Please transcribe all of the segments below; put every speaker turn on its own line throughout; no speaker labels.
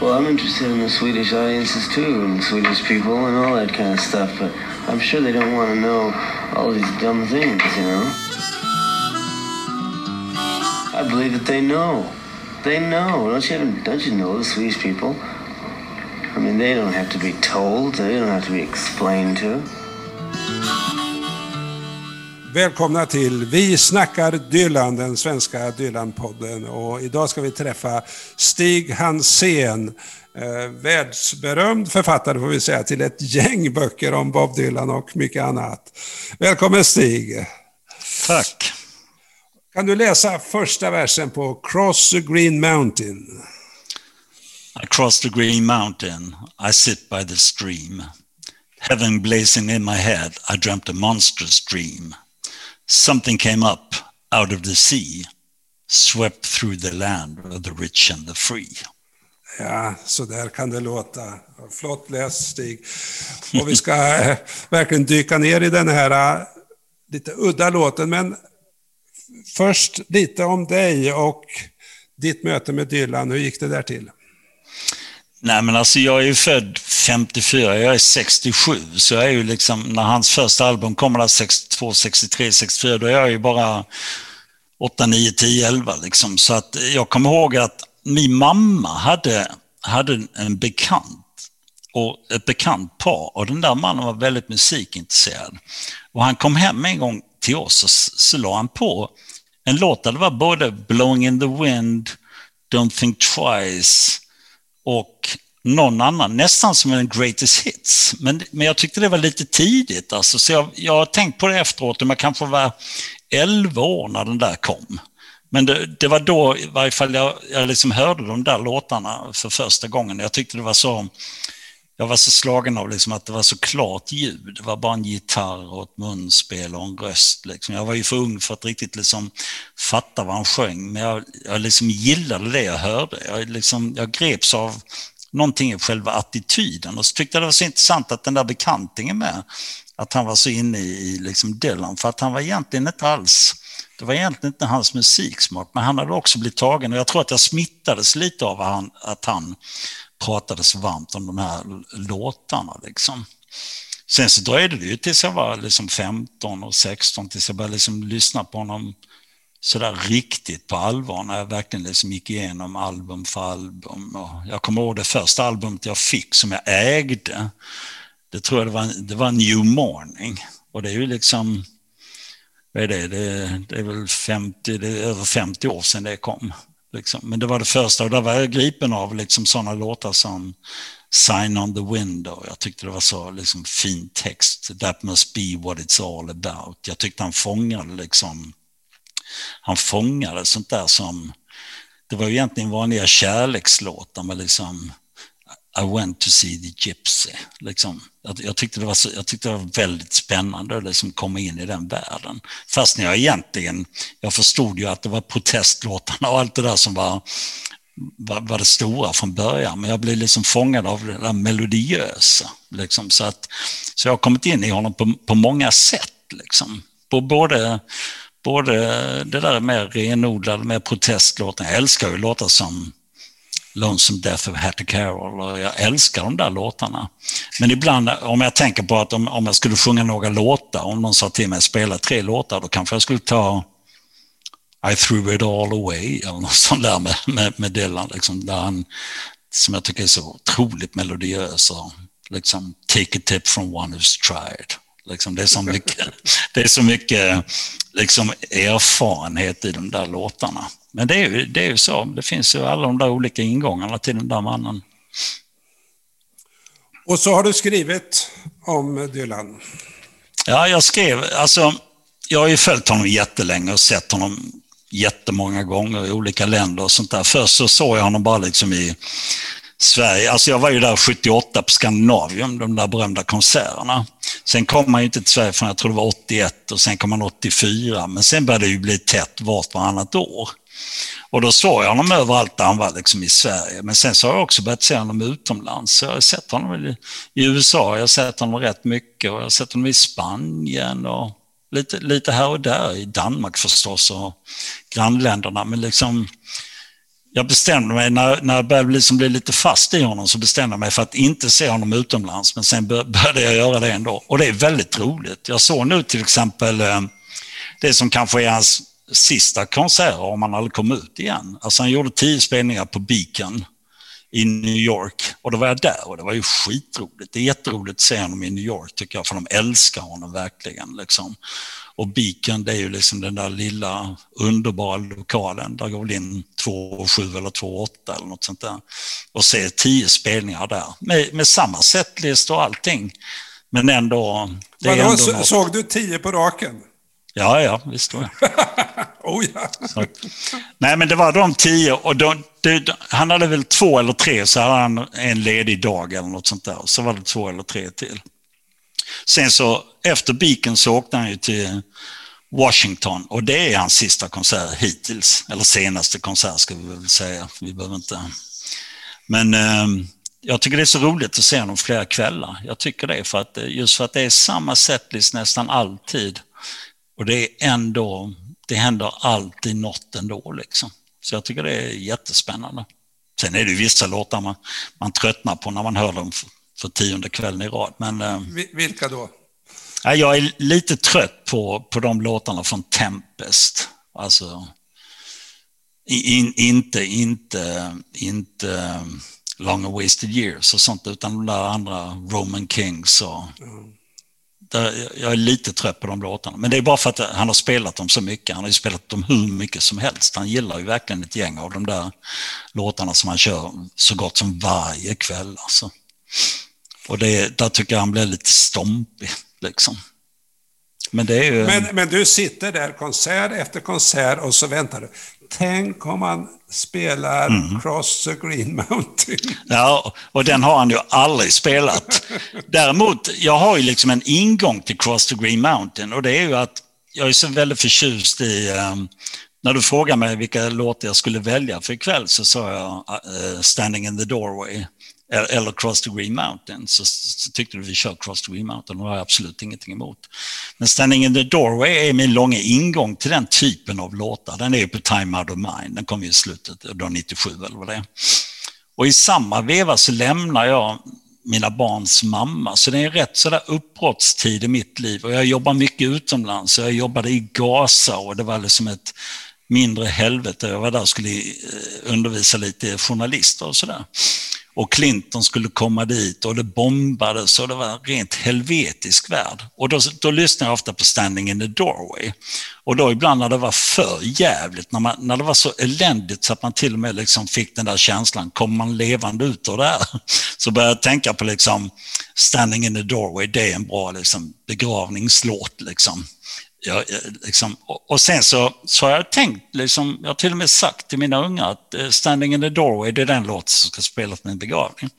Well, I'm interested in the Swedish audiences too, and Swedish people and all that kind of stuff, but I'm sure they don't want to know all these dumb things, you know? I believe that they know. They know. Don't you, don't you know the Swedish people? I mean, they don't have to be told. They don't have to be explained to.
Välkomna till Vi snackar Dylan, den svenska Dylan-podden. Och idag ska vi träffa Stig Hansén, eh, världsberömd författare får vi säga, till ett gäng böcker om Bob Dylan och mycket annat. Välkommen Stig!
Tack!
Kan du läsa första versen på Cross the Green Mountain?
Across the Green Mountain I sit by the stream. Heaven blazing in my head I dreamt a monstrous dream something came up out of the sea, swept through the land of the rich and the free.
Ja, så där kan det låta. Flott läst Stig. Och vi ska eh, verkligen dyka ner i den här eh, lite udda låten. Men först lite om dig och ditt möte med Dylan. Hur gick det där till?
Nej men alltså jag är ju född 54, jag är 67, så jag är ju liksom, när hans första album kommer där 62, 63, 64, då är jag ju bara 8, 9, 10, 11 liksom. Så att jag kommer ihåg att min mamma hade, hade en bekant och ett bekant par och den där mannen var väldigt musikintresserad. Och han kom hem en gång till oss och så la han på en låt där det var både Blowing in the wind, Don't think twice, och någon annan, nästan som en greatest hits. Men, men jag tyckte det var lite tidigt, alltså, så jag, jag har tänkt på det efteråt, om jag kanske var 11 år när den där kom. Men det, det, var då i varje fall jag, jag liksom hörde de där låtarna för första gången. Jag tyckte det var så jag var så slagen av liksom att det var så klart ljud. Det var bara en gitarr och ett munspel och en röst. Liksom. Jag var ju för ung för att riktigt liksom fatta vad han sjöng, men jag, jag liksom gillade det jag hörde. Jag, liksom, jag greps av någonting i själva attityden och så tyckte jag det var så intressant att den där bekantingen med, att han var så inne i liksom Dylan, för att han var egentligen inte alls det var egentligen inte hans musiksmak, men han hade också blivit tagen och jag tror att jag smittades lite av han, att han pratade så varmt om de här låtarna. Liksom. Sen så dröjde det ju tills jag var liksom 15 och 16 tills jag började liksom lyssna på honom sådär riktigt på allvar när jag verkligen liksom gick igenom album för album. Och jag kommer ihåg det första albumet jag fick som jag ägde. Det tror jag det var, det var New Morning. Och det är ju liksom, vad är det, det, det är väl 50, det är över 50 år sedan det kom. Liksom. Men det var det första och där var jag gripen av liksom sådana låtar som Sign on the window. Jag tyckte det var så liksom, fin text. That must be what it's all about. Jag tyckte han fångade liksom, han fångade sånt där som, det var ju egentligen vanliga kärlekslåtar med liksom i went to see the gypsy. Liksom. Jag, jag, tyckte det var så, jag tyckte det var väldigt spännande att liksom komma in i den världen. Fast när jag egentligen, jag förstod ju att det var protestlåtarna och allt det där som var, var, var det stora från början. Men jag blev liksom fångad av det där melodiösa. Liksom. Så, att, så jag har kommit in i honom på, på många sätt. Liksom. På både, både det där med renodlade, med protestlåtar. Jag älskar ju låtar som Lonesome Death of Hattie Carroll och jag älskar de där låtarna. Men ibland om jag tänker på att om, om jag skulle sjunga några låtar, om någon sa till mig att spela tre låtar, då kanske jag skulle ta I threw it all away eller något sånt där med, med, med Dylan, liksom, där han, som jag tycker är så otroligt melodiös och liksom take a tip from one who's tried. Liksom, det är så mycket, det är så mycket liksom, erfarenhet i de där låtarna. Men det är, ju, det är ju så, det finns ju alla de där olika ingångarna till den där mannen.
Och så har du skrivit om Dylan.
Ja, jag skrev, alltså, jag har ju följt honom jättelänge och sett honom jättemånga gånger i olika länder och sånt där. Först så såg jag honom bara liksom i Sverige. Alltså jag var ju där 78 på Skandinavium, de där berömda konserterna. Sen kom man ju inte till Sverige förrän jag tror det var 81 och sen kom man 84. Men sen började det ju bli tätt vart varannat år. Och då såg jag honom överallt där han var liksom i Sverige. Men sen så har jag också börjat se honom utomlands. Så jag har sett honom i, i USA, jag har sett honom rätt mycket och jag har sett honom i Spanien och lite, lite här och där. I Danmark förstås och grannländerna. Men liksom jag bestämde mig, när, när jag började liksom bli lite fast i honom, så bestämde jag mig för att inte se honom utomlands. Men sen började jag göra det ändå. Och det är väldigt roligt. Jag såg nu till exempel eh, det som kanske är hans sista konserter om han aldrig kom ut igen. Alltså han gjorde tio spelningar på Beacon i New York och då var jag där och det var ju skitroligt. Det är jätteroligt att se honom i New York tycker jag, för de älskar honom verkligen. Liksom. Och Beacon, det är ju liksom den där lilla underbara lokalen. Där går väl in 2,7 eller 2,8 eller något sånt där. Och se tio spelningar där med, med samma setlist och allting. Men ändå...
Det Vadå, ändå något... såg du tio på raken?
Ja, ja, visst var
jag. oh, ja.
Så, nej, men det var de tio och de, de, han hade väl två eller tre, så hade han en ledig dag eller något sånt där. Så var det två eller tre till. Sen så efter Beacon så åkte han ju till Washington och det är hans sista konsert hittills. Eller senaste konsert ska vi väl säga. Vi behöver inte... Men eh, jag tycker det är så roligt att se honom flera kvällar. Jag tycker det för att just för att det är samma setlist nästan alltid. Och det är ändå, det händer alltid något ändå liksom. Så jag tycker det är jättespännande. Sen är det ju vissa låtar man, man tröttnar på när man hör dem för, för tionde kvällen i rad. Men, eh,
Vilka då?
Jag är lite trött på, på de låtarna från Tempest. Alltså, in, inte, inte, inte Long and Wasted Years och sånt, utan de där andra Roman Kings och mm där jag är lite trött på de låtarna. Men det är bara för att han har spelat dem så mycket. Han har ju spelat dem hur mycket som helst. Han gillar ju verkligen ett gäng av de där låtarna som han kör så gott som varje kväll. Alltså. Och det, där tycker jag han blir lite stompig. Liksom.
Men, det är ju... men, men du sitter där konsert efter konsert och så väntar du. Tänk om han spelar mm. Cross the Green Mountain.
Ja, och den har han ju aldrig spelat. Däremot, jag har ju liksom en ingång till Cross the Green Mountain och det är ju att jag är så väldigt förtjust i um, när du frågar mig vilka låtar jag skulle välja för ikväll så sa jag uh, Standing in the Doorway eller Cross the Green Mountain, så, så tyckte du vi kör Cross the Green Mountain och det har jag absolut ingenting emot. Men Standing in the Doorway är min långa ingång till den typen av låtar. Den är ju på Time Out of Mind, den kom ju i slutet, av 97 eller vad det är. Och i samma veva så lämnar jag mina barns mamma, så det är en rätt sådär uppbrottstid i mitt liv och jag jobbar mycket utomlands. Jag jobbade i Gaza och det var liksom ett mindre helvete. Jag var där och skulle eh, undervisa lite journalister och sådär och Clinton skulle komma dit och det bombades och det var en rent helvetisk värld. Och då, då lyssnade jag ofta på Standing in the Doorway. Och då ibland när det var för jävligt, när, man, när det var så eländigt så att man till och med liksom fick den där känslan, kommer man levande ut ur det här? Så började jag tänka på liksom Standing in the Doorway, det är en bra liksom, begravningslåt. Liksom jag, liksom, och sen så, så har jag tänkt, liksom, jag har till och med sagt till mina unga att eh, Standing in the Doorway, det är den låt som ska spelas på min begravning.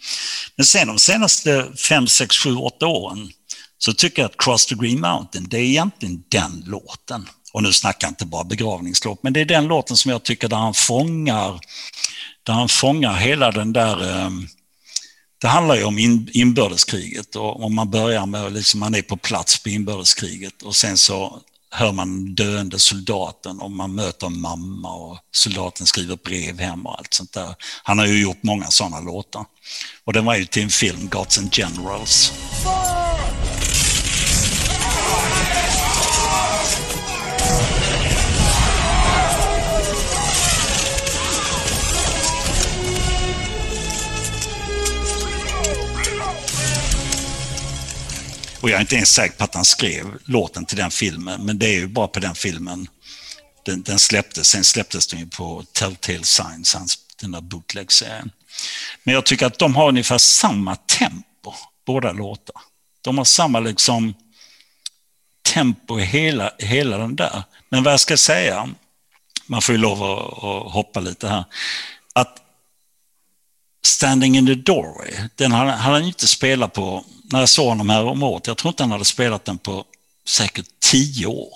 Men sen de senaste fem, sex, sju, åtta åren så tycker jag att Cross the Green Mountain, det är egentligen den låten. Och nu snackar jag inte bara begravningslåt, men det är den låten som jag tycker där han fångar, där han fångar hela den där eh, det handlar ju om in, inbördeskriget och om man börjar med att liksom, man är på plats på inbördeskriget och sen så hör man döende soldaten och man möter mamma och soldaten skriver brev hem och allt sånt där. Han har ju gjort många sådana låtar. Och den var ju till en film, Gods and Generals. Och jag är inte ens säker på att han skrev låten till den filmen, men det är ju bara på den filmen den, den släpptes. Sen släpptes den ju på Telltale Signs, hans, den där bootleg-serien. Men jag tycker att de har ungefär samma tempo, båda låtar. De har samma liksom tempo i hela, hela den där. Men vad jag ska säga, man får ju lov att, att hoppa lite här, att Standing in the Doorway, den hade han inte spelat på när jag såg honom här om året. Jag tror inte han hade spelat den på säkert tio år.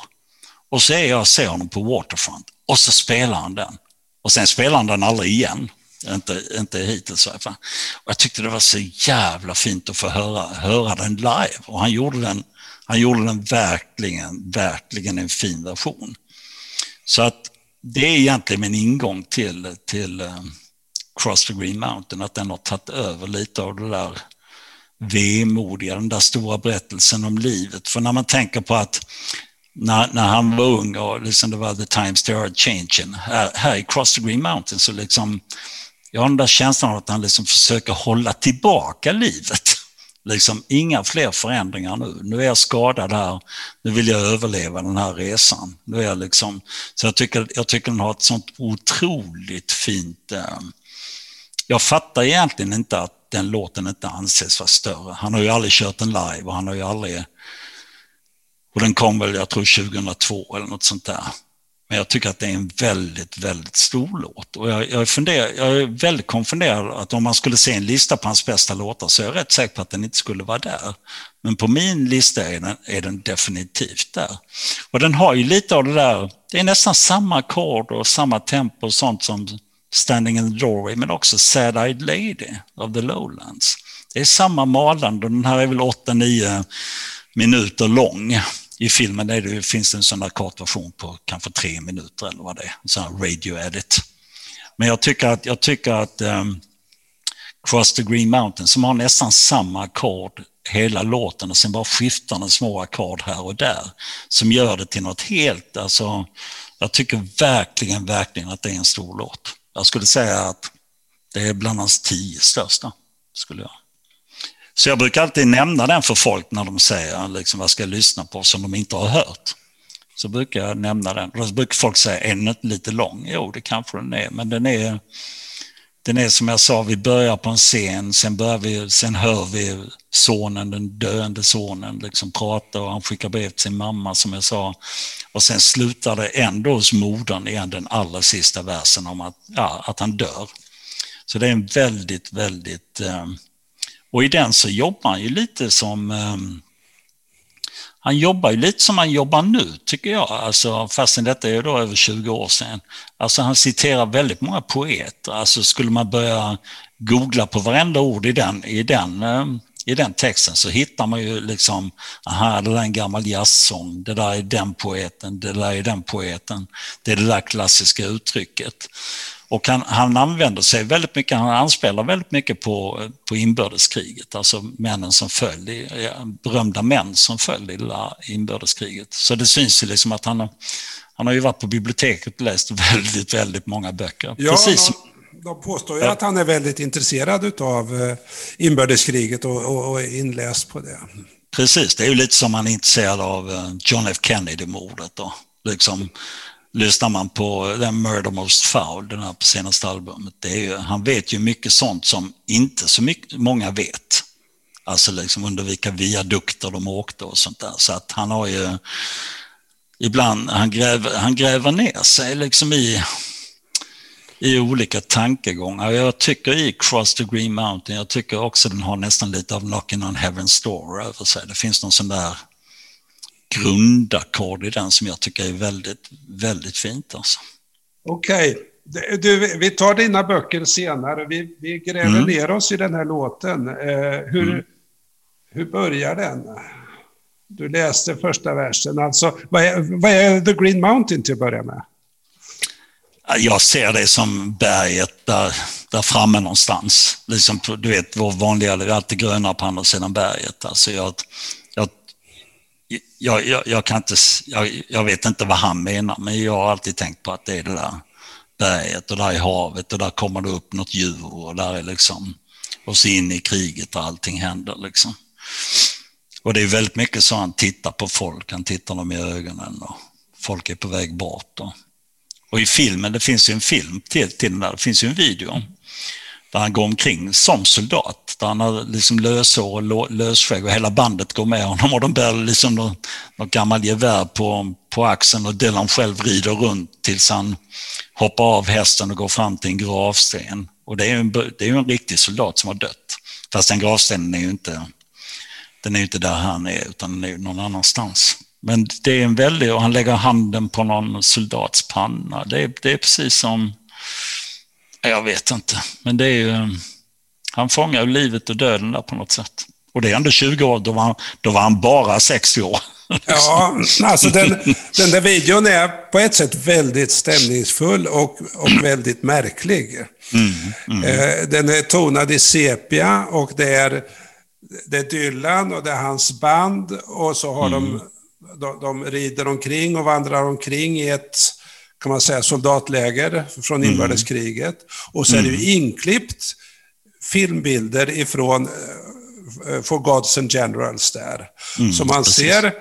Och så är jag och ser honom på Waterfront och så spelar han den. Och sen spelar han den aldrig igen. Inte, inte hittills i alla fall. Och jag tyckte det var så jävla fint att få höra, höra den live. Och han gjorde den, han gjorde den verkligen, verkligen en fin version. Så att det är egentligen min ingång till, till eh, Cross the Green Mountain, att den har tagit över lite av det där vemodiga, den där stora berättelsen om livet. För när man tänker på att när, när han var ung och liksom det var the times they are changing, här, här i Cross the Green Mountain så liksom, jag har den där känslan av att han liksom försöker hålla tillbaka livet. Liksom inga fler förändringar nu. Nu är jag skadad här. Nu vill jag överleva den här resan. Nu är jag liksom, så jag tycker, jag tycker den har ett sånt otroligt fint... Eh, jag fattar egentligen inte att den låten inte anses vara större. Han har ju aldrig kört den live och han har ju aldrig... Och den kom väl, jag tror 2002 eller något sånt där. Men jag tycker att det är en väldigt, väldigt stor låt. Och jag, jag, funderar, jag är väldigt konfunderad att om man skulle se en lista på hans bästa låtar så är jag rätt säker på att den inte skulle vara där. Men på min lista är den, är den definitivt där. Och den har ju lite av det där, det är nästan samma ackord och samma tempo och sånt som Standing in the Doorway, men också Sad Eyed Lady of the Lowlands. Det är samma malande och den här är väl 8-9 minuter lång. I filmen är det, finns det en sån där kortversion på kanske tre minuter eller vad det är, en sån här radio edit. Men jag tycker att, jag tycker att um, Cross the Green Mountain, som har nästan samma ackord hela låten och sen bara skiftar den små ackord här och där, som gör det till något helt, alltså, jag tycker verkligen, verkligen att det är en stor låt. Jag skulle säga att det är bland hans tio största, skulle jag. Så jag brukar alltid nämna den för folk när de säger liksom, vad ska jag lyssna på som de inte har hört. Så brukar jag nämna den. Då brukar folk säga, är den inte lite lång? Jo, det kanske den är, men den är, den är som jag sa, vi börjar på en scen, sen, börjar vi, sen hör vi sonen, den döende sonen, liksom prata och han skickar brev till sin mamma som jag sa. Och sen slutar det ändå hos modern igen, den allra sista versen om att, ja, att han dör. Så det är en väldigt, väldigt eh, och i den så jobbar han ju lite som eh, han jobbar ju lite som han jobbar nu, tycker jag, alltså, fastän detta är då över 20 år sedan. Alltså han citerar väldigt många poeter. Alltså skulle man börja googla på varenda ord i den, i den, eh, i den texten så hittar man ju liksom, aha, det där är en gammal jazzsång, det där är den poeten, det där är den poeten, det är det där klassiska uttrycket. Och han, han använder sig väldigt mycket, han anspelar väldigt mycket på, på inbördeskriget, alltså männen som föll, i, berömda män som föll i inbördeskriget. Så det syns ju liksom att han, han har ju varit på biblioteket och läst väldigt, väldigt många böcker.
Ja, Precis. De, de påstår ju att han är väldigt intresserad av eh, inbördeskriget och, och, och inläst på det.
Precis, det är ju lite som han är intresserad av eh, John F Kennedy-mordet. Liksom, lyssnar man på den Murder Most Foul, den här på senaste albumet, det är ju, han vet ju mycket sånt som inte så mycket, många vet. Alltså liksom under vilka viadukter de åkte och sånt där. Så att han har ju ibland, han gräver, han gräver ner sig liksom i, i olika tankegångar. Jag tycker i Cross the Green Mountain, jag tycker också den har nästan lite av Knocking on Heaven's Door över sig. Det finns någon sån där grundackord i den som jag tycker är väldigt, väldigt fint. Alltså.
Okej, okay. vi tar dina böcker senare. Vi, vi gräver mm. ner oss i den här låten. Eh, hur, mm. hur börjar den? Du läste första versen. Alltså, vad är, vad är The Green Mountain till att börja med?
Jag ser det som berget där, där framme någonstans. Liksom, du vet, vår vanliga, det är alltid gröna på andra sidan berget. Alltså jag, jag, jag, jag, kan inte, jag, jag, vet inte vad han menar, men jag har alltid tänkt på att det är det där berget och där är havet och där kommer det upp något djur och där är liksom, och så in i kriget och allting händer liksom. Och det är väldigt mycket så han tittar på folk, han tittar dem i ögonen och folk är på väg bort. Och, och i filmen, det finns ju en film till, till den där, det finns ju en video där han går omkring som soldat. Där han har liksom löshår och lösskägg och hela bandet går med honom och de bär liksom något, något gammalt gevär på, på axeln och Dylan själv rider runt tills han hoppar av hästen och går fram till en gravsten. Och det är ju en, det är en riktig soldat som har dött. Fast den gravstenen är ju inte, den är inte där han är, utan den är någon annanstans. Men det är en väldig, och han lägger handen på någon soldats panna. Det är, det är precis som jag vet inte, men det är ju... Han fångar ju livet och döden där på något sätt. Och det är ändå 20 år, då var han, då var han bara 60 år.
Ja, alltså den, den där videon är på ett sätt väldigt stämningsfull och, och väldigt märklig. Mm, mm. Eh, den är tonad i sepia och det är, det är Dylan och det är hans band och så har mm. de, de, de rider omkring och vandrar omkring i ett kan man säga, soldatläger från mm. inbördeskriget. Och så är det ju mm. inklippt filmbilder ifrån uh, For Gods and Generals där. Mm, så man precis. ser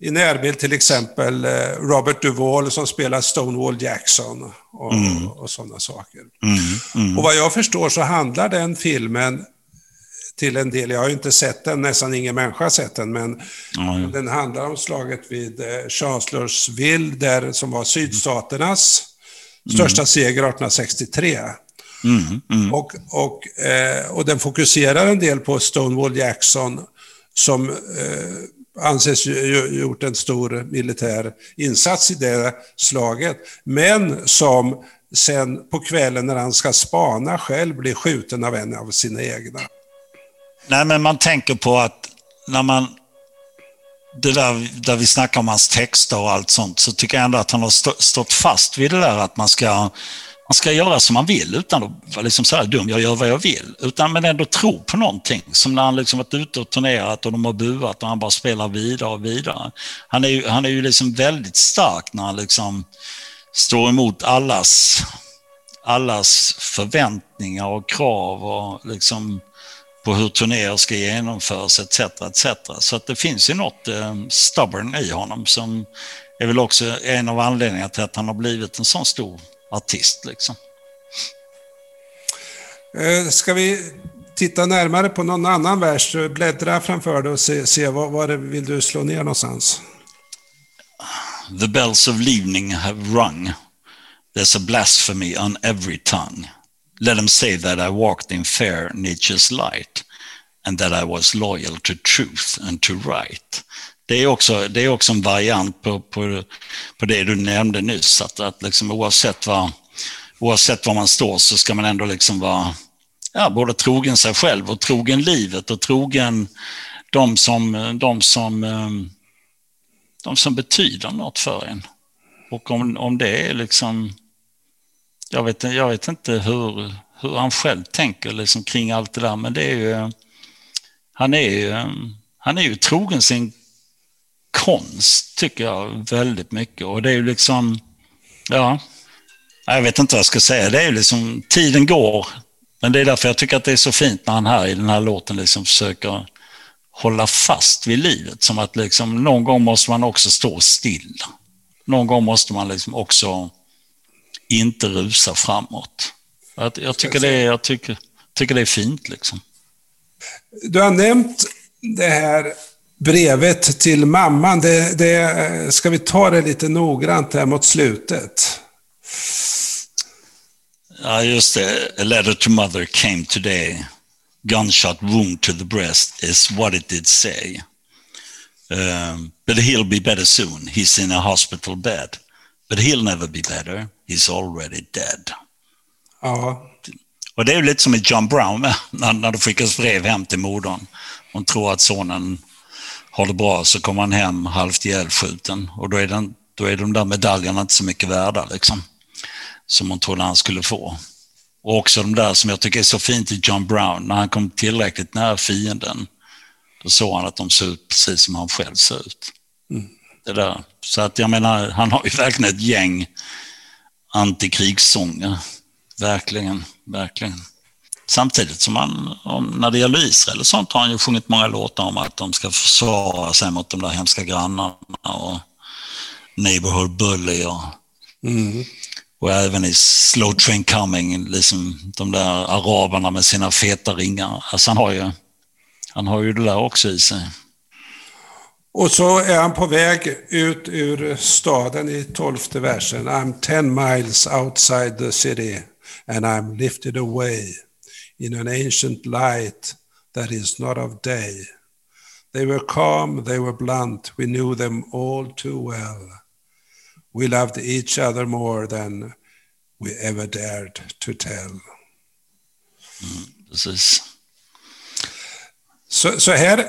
i närbild till exempel uh, Robert Duvall som spelar Stonewall Jackson och, mm. och, och sådana saker. Mm, mm, och vad jag förstår så handlar den filmen till en del, jag har ju inte sett den, nästan ingen människa har sett den, men mm. den handlar om slaget vid eh, Chancellorsville, där, som var sydstaternas mm. största seger 1863. Mm, mm. Och, och, eh, och den fokuserar en del på Stonewall Jackson, som eh, anses gjort en stor militär insats i det slaget, men som sen på kvällen när han ska spana själv blir skjuten av en av sina egna.
Nej, men man tänker på att när man... Det där, där vi snackar om hans texter och allt sånt, så tycker jag ändå att han har stå, stått fast vid det där att man ska, man ska göra som man vill utan att vara liksom så här dum, jag gör vad jag vill. Utan men ändå tro på någonting. Som när han liksom varit ute och turnerat och de har buat och han bara spelar vidare och vidare. Han är ju, han är ju liksom väldigt stark när han liksom står emot allas, allas förväntningar och krav och liksom på hur turnéer ska genomföras etc. etc. Så att det finns ju något eh, stubborn i honom som är väl också en av anledningarna till att han har blivit en sån stor artist. Liksom.
Eh, ska vi titta närmare på någon annan vers? Bläddra framför dig och se, se vad, vad vill du slå ner någonstans?
The bells of evening have rung. There's a blasphemy on every tongue. Let them say that I walked in fair nature's light and that I was loyal to truth and to right. Det är också, det är också en variant på, på, på det du nämnde nyss, att, att liksom oavsett, vad, oavsett var man står så ska man ändå liksom vara ja, både trogen sig själv och trogen livet och trogen de som, de som, ehm, de som betyder något för en. Och om, om det är liksom jag vet, jag vet inte hur, hur han själv tänker liksom kring allt det där, men det är ju, han är ju, han är ju trogen sin konst, tycker jag, väldigt mycket. Och det är ju liksom, ja, jag vet inte vad jag ska säga. Det är ju liksom, tiden går. Men det är därför jag tycker att det är så fint när han här i den här låten liksom försöker hålla fast vid livet. Som att liksom, någon gång måste man också stå still. Någon gång måste man liksom också inte rusa framåt. Jag, tycker, det är, jag tycker, tycker det är fint. Liksom.
Du har nämnt det här brevet till mamman. Det, det, ska vi ta det lite noggrant här mot slutet?
Ja, just det. A letter to mother came today. Gunshot wound to the breast is what it did say. Um, but he'll be better soon. He's in a hospital bed. But he'll never be better. He's already dead.
Ja.
Och det är ju lite som i John Brown när, när det skickas brev hem till modern. Hon tror att sonen har det bra, så kommer han hem halvt ihjälskjuten. Och då är, den, då är de där medaljerna inte så mycket värda, liksom. Som hon trodde han skulle få. Och också de där som jag tycker är så fint i John Brown, när han kom tillräckligt nära fienden, då såg han att de såg ut precis som han själv såg ut. Mm. Det där. Så att jag menar, han har ju verkligen ett gäng antikrigssånger. Verkligen, verkligen. Samtidigt som han, när det gäller Israel och sånt har han ju sjungit många låtar om att de ska försvara sig mot de där hemska grannarna och Neighborhood Bully och, mm. och även i Slow Train Coming, liksom de där araberna med sina feta ringar. Alltså han har ju, han har ju det där också i sig.
Och så är han på väg ut ur staden i tolfte versen. I'm ten miles outside the city and I'm lifted away in an ancient light that is not of day. They were calm, they were blunt, we knew them all too well. We loved each other more than we ever dared to tell.
Mm, precis.
Så, så här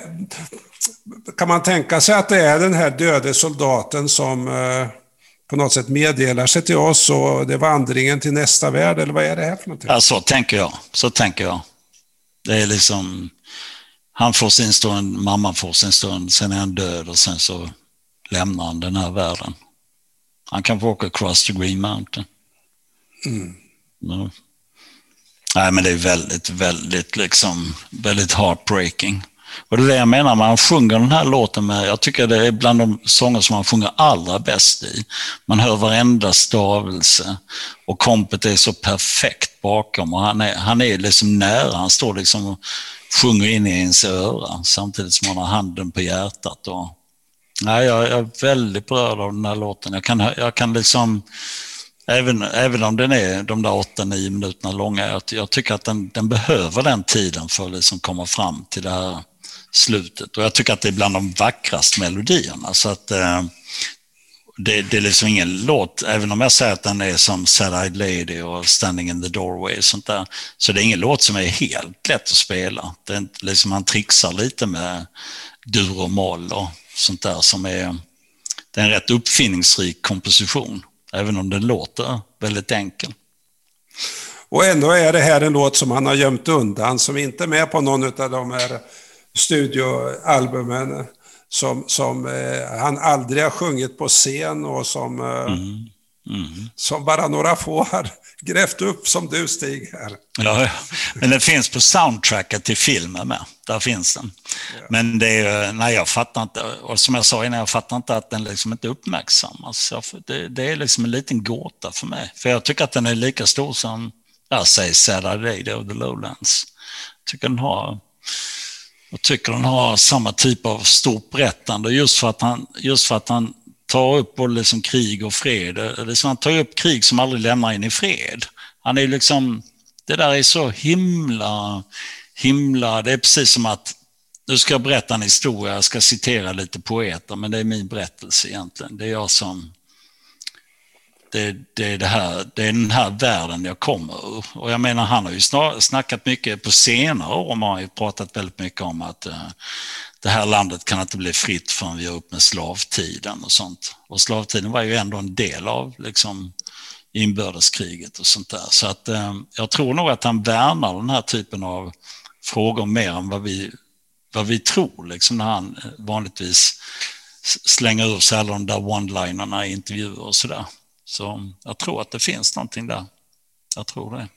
kan man tänka sig att det är den här döde soldaten som eh, på något sätt meddelar sig till oss och det är vandringen till nästa värld, eller vad är det här för någonting?
Ja, så tänker jag. Så tänker jag. Det är liksom, han får sin stund, mamman får sin stund, sen är han död och sen så lämnar han den här världen. Han kan få åka across the Green Mountain. Mm. Nej, men det är väldigt, väldigt, liksom, väldigt heartbreaking. Och det är det jag menar, man sjunger den här låten med, jag tycker det är bland de sånger som man sjunger allra bäst i. Man hör varenda stavelse och kompet är så perfekt bakom och han är, han är liksom nära, han står liksom och sjunger in i ens öra samtidigt som han har handen på hjärtat. Och, nej, jag, jag är väldigt berörd av den här låten. Jag kan, jag kan liksom Även, även om den är de där 8-9 minuterna långa, jag, jag tycker att den, den, behöver den tiden för att liksom komma fram till det här slutet. Och jag tycker att det är bland de vackraste melodierna. Så att, eh, det, det, är liksom ingen låt, även om jag säger att den är som Sad-Eyed Lady och Standing in the Doorway och sånt där, så det är ingen låt som är helt lätt att spela. Det är inte, liksom, man trixar lite med dur och moll och sånt där som är, det är en rätt uppfinningsrik komposition, även om den låter väldigt enkel.
Och ändå är det här en låt som han har gömt undan, som inte är med på någon av de här studioalbumen som, som eh, han aldrig har sjungit på scen och som, eh, mm. Mm. som bara några få har grävt upp som du Stig här.
Ja, men den finns på soundtracket till filmen med. Där finns den. Ja. Men det är, nej jag fattar inte, och som jag sa innan, jag fattar inte att den liksom inte uppmärksammas. Det, det är liksom en liten gåta för mig. För jag tycker att den är lika stor som, jag säger Saturday Day of the Lowlands. Jag tycker den har jag tycker den har samma typ av stort berättande just för att han, just för att han tar upp både liksom krig och fred. Liksom han tar upp krig som aldrig lämnar in i fred. Han är liksom, det där är så himla, himla, det är precis som att nu ska jag berätta en historia, jag ska citera lite poeter, men det är min berättelse egentligen. Det är jag som det, det, är det, här, det är den här världen jag kommer ur. Och jag menar, han har ju snar, snackat mycket, på senare år har ju pratat väldigt mycket om att eh, det här landet kan inte bli fritt förrän vi gör upp med slavtiden och sånt. Och slavtiden var ju ändå en del av liksom, inbördeskriget och sånt där. Så att eh, jag tror nog att han värnar den här typen av frågor mer än vad vi, vad vi tror, liksom när han eh, vanligtvis slänger ur sig alla de där one-linerna i intervjuer och sådär. Så jag tror att det finns någonting där. Jag tror det.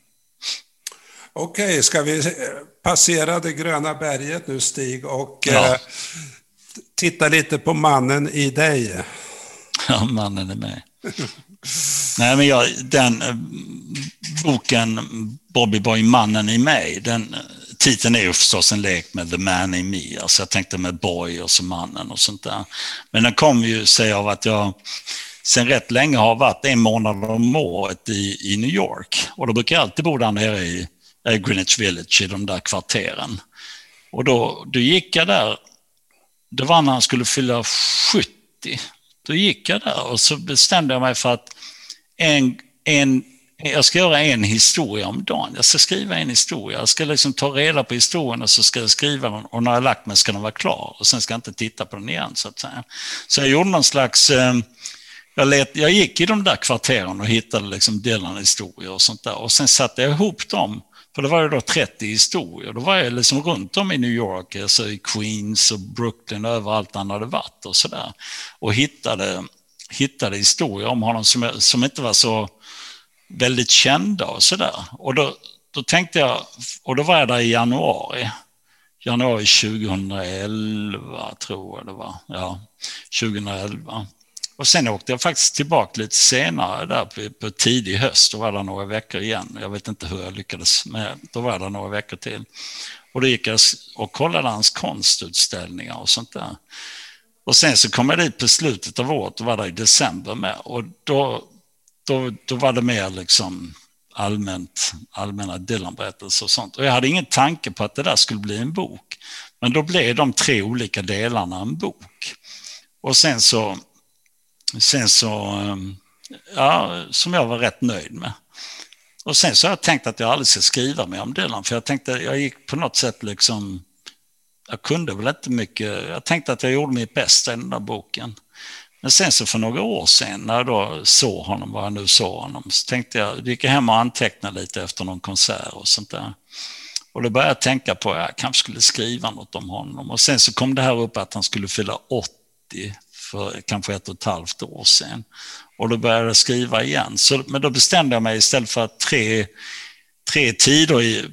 Okej, ska vi eh, passera det gröna berget nu Stig och ja. eh, titta lite på mannen i dig?
Ja, mannen i mig. Nej, men jag, den eh, boken Bobby Boy, mannen i mig, den titeln är ju förstås en lek med the man in me. Alltså jag tänkte med boy och så mannen och sånt där. Men den kom ju sig av att jag sen rätt länge har varit en månad om året i, i New York. Och då brukar jag alltid bo där nere i Greenwich Village, i de där kvarteren. Och då, då gick jag där, det var när han skulle fylla 70. Då gick jag där och så bestämde jag mig för att en, en, jag ska göra en historia om dagen. Jag ska skriva en historia. Jag ska liksom ta reda på historien och så ska jag skriva den och när jag lagt mig ska den vara klar. Och sen ska jag inte titta på den igen så att säga. Så jag gjorde någon slags eh, jag, let, jag gick i de där kvarteren och hittade liksom Dylan-historier och sånt där. Och sen satte jag ihop dem, för det var ju då 30 historier. Då var jag liksom runt om i New York, alltså i Queens och Brooklyn och överallt han hade varit och sådär. Och hittade, hittade historier om honom som, som inte var så väldigt kända och sådär. Och då, då tänkte jag, och då var jag där i januari. Januari 2011 tror jag det var. Ja, 2011. Och sen åkte jag faktiskt tillbaka lite senare där på, på tidig höst. Då var där några veckor igen. Jag vet inte hur jag lyckades med. Då var det några veckor till. Och då gick jag och kollade hans konstutställningar och sånt där. Och sen så kom jag dit på slutet av året, och var där i december med. Och då, då, då var det mer liksom allmänt, allmänna Dylan-berättelser och sånt. Och jag hade ingen tanke på att det där skulle bli en bok. Men då blev de tre olika delarna en bok. Och sen så Sen så, ehm, ja, som jag var rätt nöjd med. Och sen så har jag tänkt att jag aldrig ska skriva mer om Dylan, för jag tänkte, jag gick på något sätt liksom, jag kunde väl inte mycket. Jag tänkte att jag gjorde mitt bästa i den där boken. Men sen så för några år sedan när jag då såg honom, vad jag nu såg honom, så tänkte jag, gick jag hem och antecknade lite efter någon konsert och sånt där. Och då började jag tänka på att jag kanske skulle skriva något om honom. Och sen så kom det här upp att han skulle fylla 80 för kanske ett och ett halvt år sedan. Och då började jag skriva igen. Så, men då bestämde jag mig istället för att tre, tre tider i,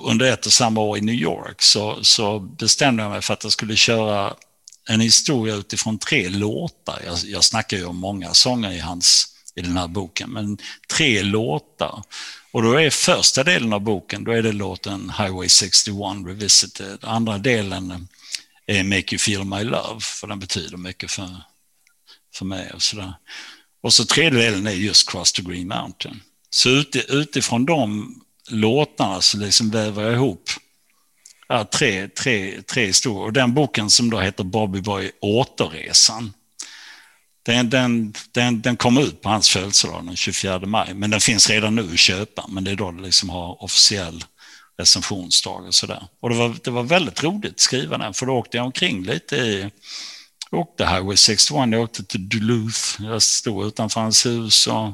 under ett och samma år i New York så, så bestämde jag mig för att jag skulle köra en historia utifrån tre låtar. Jag, jag snackar ju om många sånger i, hans, i den här boken, men tre låtar. Och då är första delen av boken, då är det låten Highway 61 Revisited. Andra delen är Make You Feel My Love, för den betyder mycket för, för mig och sådär. Och så tredje delen är just Cross the Green Mountain. Så utifrån de låtarna så liksom väver jag ihop ja, tre, tre, tre historier. Och den boken som då heter Bobby Boy Återresan, den, den, den, den kom ut på hans födelsedag den 24 maj, men den finns redan nu att köpa, men det är då det liksom har officiell recensionsdag och sådär. Och det var, det var väldigt roligt att skriva den, för då åkte jag omkring lite i, jag åkte Highway 61, jag åkte till Duluth, jag stod utanför hans hus och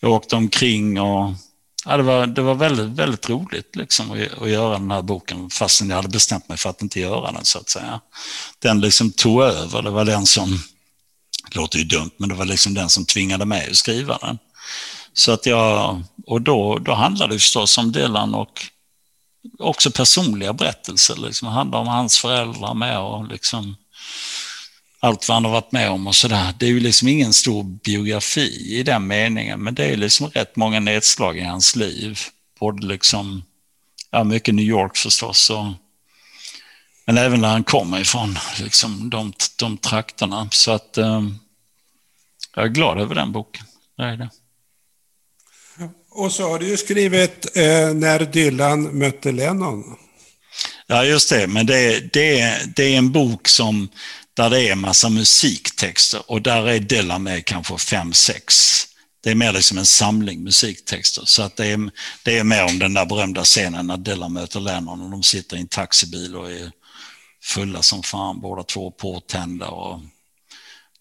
jag åkte omkring och ja, det, var, det var väldigt, väldigt roligt liksom att, att göra den här boken fastän jag hade bestämt mig för att inte göra den så att säga. Den liksom tog över, det var den som, det låter ju dumt, men det var liksom den som tvingade mig att skriva den. Så att jag, och då, då handlade det förstås om Dylan och också personliga berättelser. Liksom. Det handlar om hans föräldrar med och liksom allt vad han har varit med om och sådär. Det är ju liksom ingen stor biografi i den meningen, men det är liksom rätt många nedslag i hans liv. Både liksom, ja mycket New York förstås, och, men även när han kommer ifrån, liksom de, de trakterna. Så att eh, jag är glad över den boken. Det är det.
Och så har du ju skrivit eh, När Dylan mötte Lennon.
Ja, just det. Men det, det, det är en bok som där det är en massa musiktexter och där är Dylan med kanske fem, sex. Det är mer liksom en samling musiktexter. Så att det, är, det är mer om den där berömda scenen när Dylan möter Lennon och de sitter i en taxibil och är fulla som fan, båda två påtända och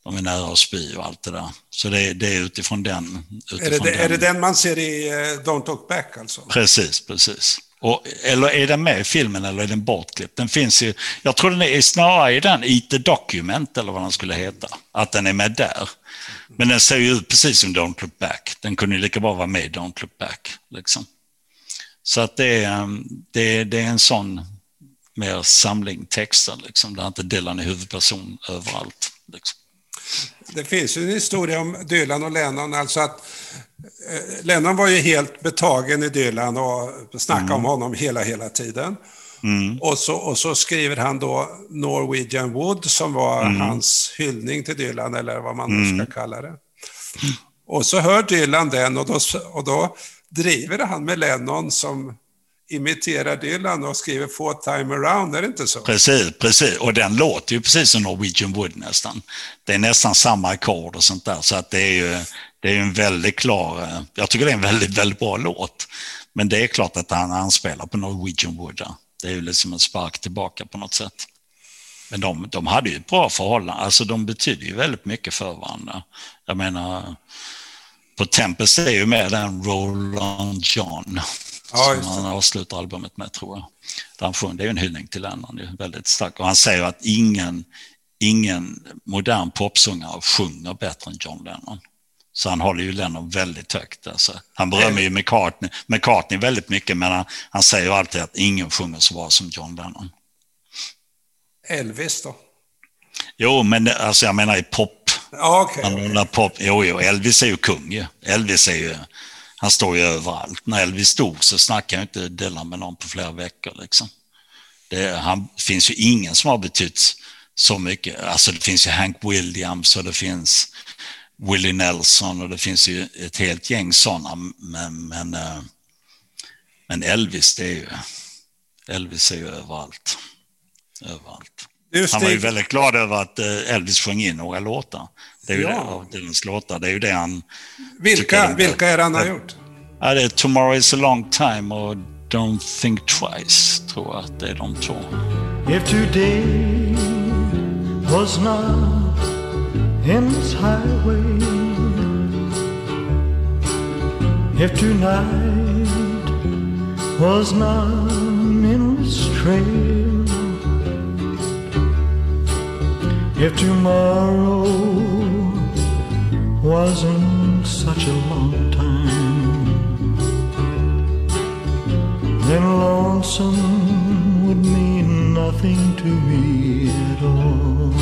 de är nära att spy och allt det där. Så det, det är utifrån den. Utifrån
är, det,
den.
är det den man ser i uh, Don't Talk Back alltså?
Precis, precis. Och, eller är den med i filmen eller är den bortklippt? Den finns ju, jag tror den är snarare i den Eat the Document eller vad den skulle heta. Att den är med där. Men den ser ju ut precis som Don't Look Back. Den kunde ju lika bra vara med i Don't Look Back. Liksom. Så att det är, det, det är en sån mer samling texter, liksom, där inte Dylan är huvudperson överallt. Liksom.
Det finns ju en historia om Dylan och Lennon, alltså att eh, Lennon var ju helt betagen i Dylan och snackade mm. om honom hela, hela tiden. Mm. Och, så, och så skriver han då Norwegian Wood som var mm. hans hyllning till Dylan, eller vad man nu ska mm. kalla det. Och så hör Dylan den och då, och då driver han med Lennon som imiterar Dylan och skriver Four Time Around, är det inte så?
Precis, precis. Och den låter ju precis som Norwegian Wood nästan. Det är nästan samma ackord och sånt där, så att det är ju det är en väldigt klar, eh, jag tycker det är en väldigt, väldigt bra låt. Men det är klart att han anspelar på Norwegian Wood där. Det är ju liksom en spark tillbaka på något sätt. Men de, de hade ju ett bra förhållande, alltså de betyder ju väldigt mycket för varandra. Jag menar, på Tempest är ju med den Roland John Ja, som han avslutar albumet med tror jag. Där han sjunger, det är ju en hyllning till Lennon, är väldigt stark. Och han säger att ingen, ingen modern popsångare sjunger bättre än John Lennon. Så han håller ju Lennon väldigt högt. Alltså. Han berömmer ju McCartney, McCartney väldigt mycket, men han, han säger ju alltid att ingen sjunger så bra som John Lennon.
Elvis då?
Jo, men alltså jag menar i pop.
Ja, okay,
okay. pop. Jo, jo, Elvis är ju kung ju. Elvis är ju han står ju överallt. När Elvis stod så snackade jag inte Dylan med någon på flera veckor. Liksom. Det han, finns ju ingen som har betytt så mycket. Alltså det finns ju Hank Williams och det finns Willie Nelson och det finns ju ett helt gäng sådana. Men, men, eh, men Elvis, det är ju, Elvis är ju överallt. Överallt. Han var ju väldigt glad över att eh, Elvis sjöng in några låtar. Det är ju ja. det, Dylans låtar. Det är ju det han...
Vilka, vilka är det han har gjort?
Ja, det är Tomorrow is a long time och Don't think twice, tror jag att det är de två.
If today was not endless highway, if tonight was not an endless trail, if tomorrow wasn't such a long time, then lonesome would mean nothing to me at all.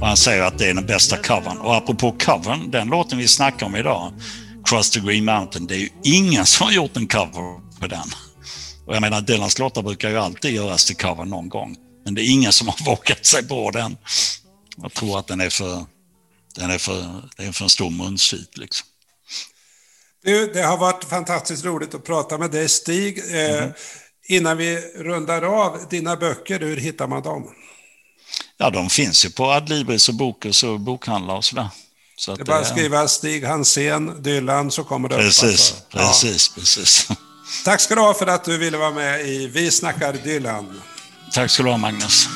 Och han säger att det är den bästa covern. Och apropå covern, den låten vi snackar om idag, Cross the Green Mountain, det är ju ingen som har gjort en cover på den. Och jag menar, Dylans låtar brukar ju alltid göras till cover någon gång. Men det är ingen som har vågat sig på den. Jag tror att den är för, den är för, det är för en stor munsvit liksom.
Du, det har varit fantastiskt roligt att prata med dig Stig. Mm. innan vi rundar av, dina böcker, hur hittar man dem?
Ja, de finns ju på Adlibris och Bokus och bokhandlar och sådär.
Så det är bara att skriva Stig Hansén, Dylan, så kommer det
precis, upp. Alltså. Precis, ja. precis.
Tack ska du ha för att du ville vara med i Vi snackar Dylan.
Tack ska du ha, Magnus.